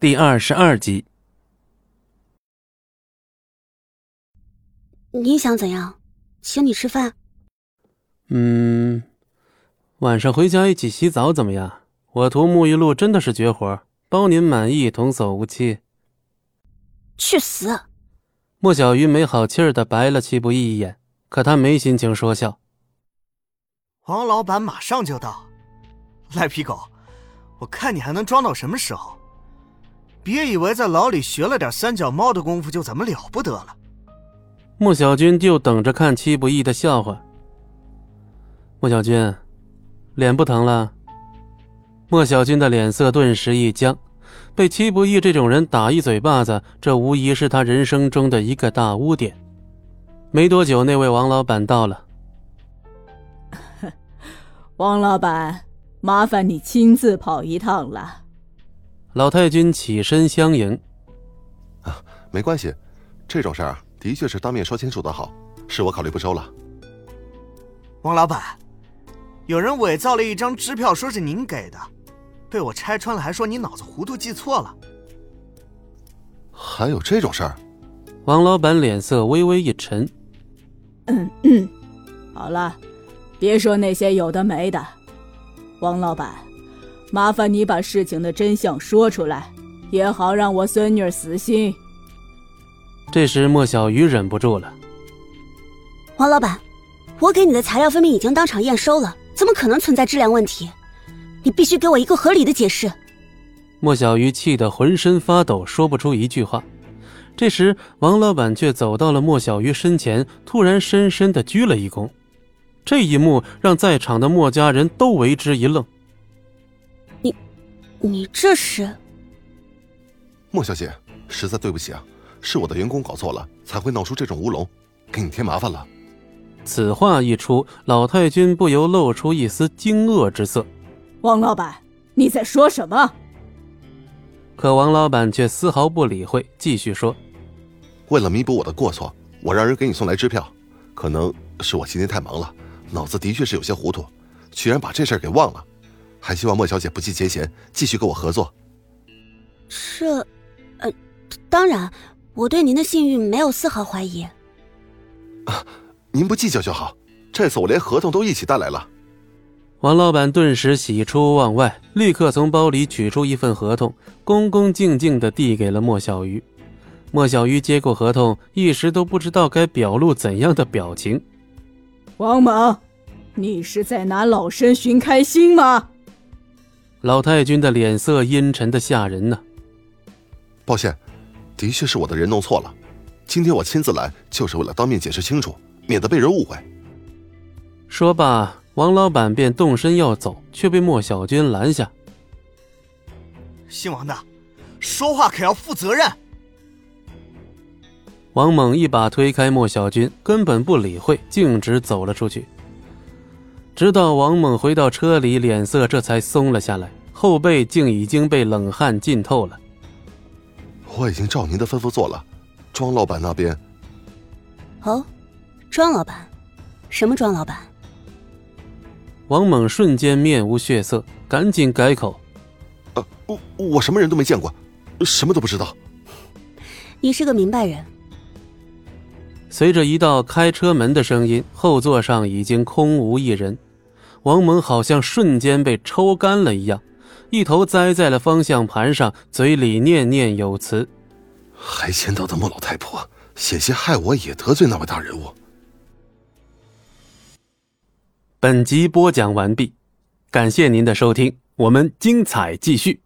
第二十二集。你想怎样？请你吃饭？嗯，晚上回家一起洗澡怎么样？我涂沐浴露真的是绝活，包您满意，童叟无欺。去死！莫小鱼没好气儿的白了戚不义一眼，可他没心情说笑。王老板马上就到，赖皮狗，我看你还能装到什么时候？别以为在牢里学了点三脚猫的功夫就怎么了不得了。莫小军就等着看戚不义的笑话。莫小军，脸不疼了？莫小军的脸色顿时一僵，被戚不义这种人打一嘴巴子，这无疑是他人生中的一个大污点。没多久，那位王老板到了。王老板，麻烦你亲自跑一趟了。老太君起身相迎。啊，没关系，这种事儿的确是当面说清楚的好，是我考虑不周了。王老板，有人伪造了一张支票，说是您给的，被我拆穿了，还说你脑子糊涂，记错了。还有这种事儿？王老板脸色微微一沉。嗯嗯，好了，别说那些有的没的。王老板，麻烦你把事情的真相说出来，也好让我孙女死心。这时，莫小鱼忍不住了。王老板。我给你的材料分明已经当场验收了，怎么可能存在质量问题？你必须给我一个合理的解释。莫小鱼气得浑身发抖，说不出一句话。这时，王老板却走到了莫小鱼身前，突然深深的鞠了一躬。这一幕让在场的莫家人都为之一愣。你，这是？莫小姐，实在对不起啊，是我的员工搞错了，才会闹出这种乌龙，给你添麻烦了。此话一出，老太君不由露出一丝惊愕之色。王老板，你在说什么？可王老板却丝毫不理会，继续说：“为了弥补我的过错，我让人给你送来支票。可能是我今天太忙了，脑子的确是有些糊涂，居然把这事儿给忘了。还希望莫小姐不计前嫌，继续跟我合作。”这，呃，当然，我对您的信誉没有丝毫怀疑。啊。您不计较就好，这次我连合同都一起带来了。王老板顿时喜出望外，立刻从包里取出一份合同，恭恭敬敬地递给了莫小鱼。莫小鱼接过合同，一时都不知道该表露怎样的表情。王猛，你是在拿老身寻开心吗？老太君的脸色阴沉的吓人呢。抱歉，的确是我的人弄错了。今天我亲自来，就是为了当面解释清楚。免得被人误会。说罢，王老板便动身要走，却被莫小军拦下。姓王的，说话可要负责任。王猛一把推开莫小军，根本不理会，径直走了出去。直到王猛回到车里，脸色这才松了下来，后背竟已经被冷汗浸透了。我已经照您的吩咐做了，庄老板那边。哦。庄老板，什么庄老板？王猛瞬间面无血色，赶紧改口：“呃，我我什么人都没见过，什么都不知道。”你是个明白人。随着一道开车门的声音，后座上已经空无一人。王猛好像瞬间被抽干了一样，一头栽在了方向盘上，嘴里念念有词：“还签到的莫老太婆，险些害我也得罪那位大人物。”本集播讲完毕，感谢您的收听，我们精彩继续。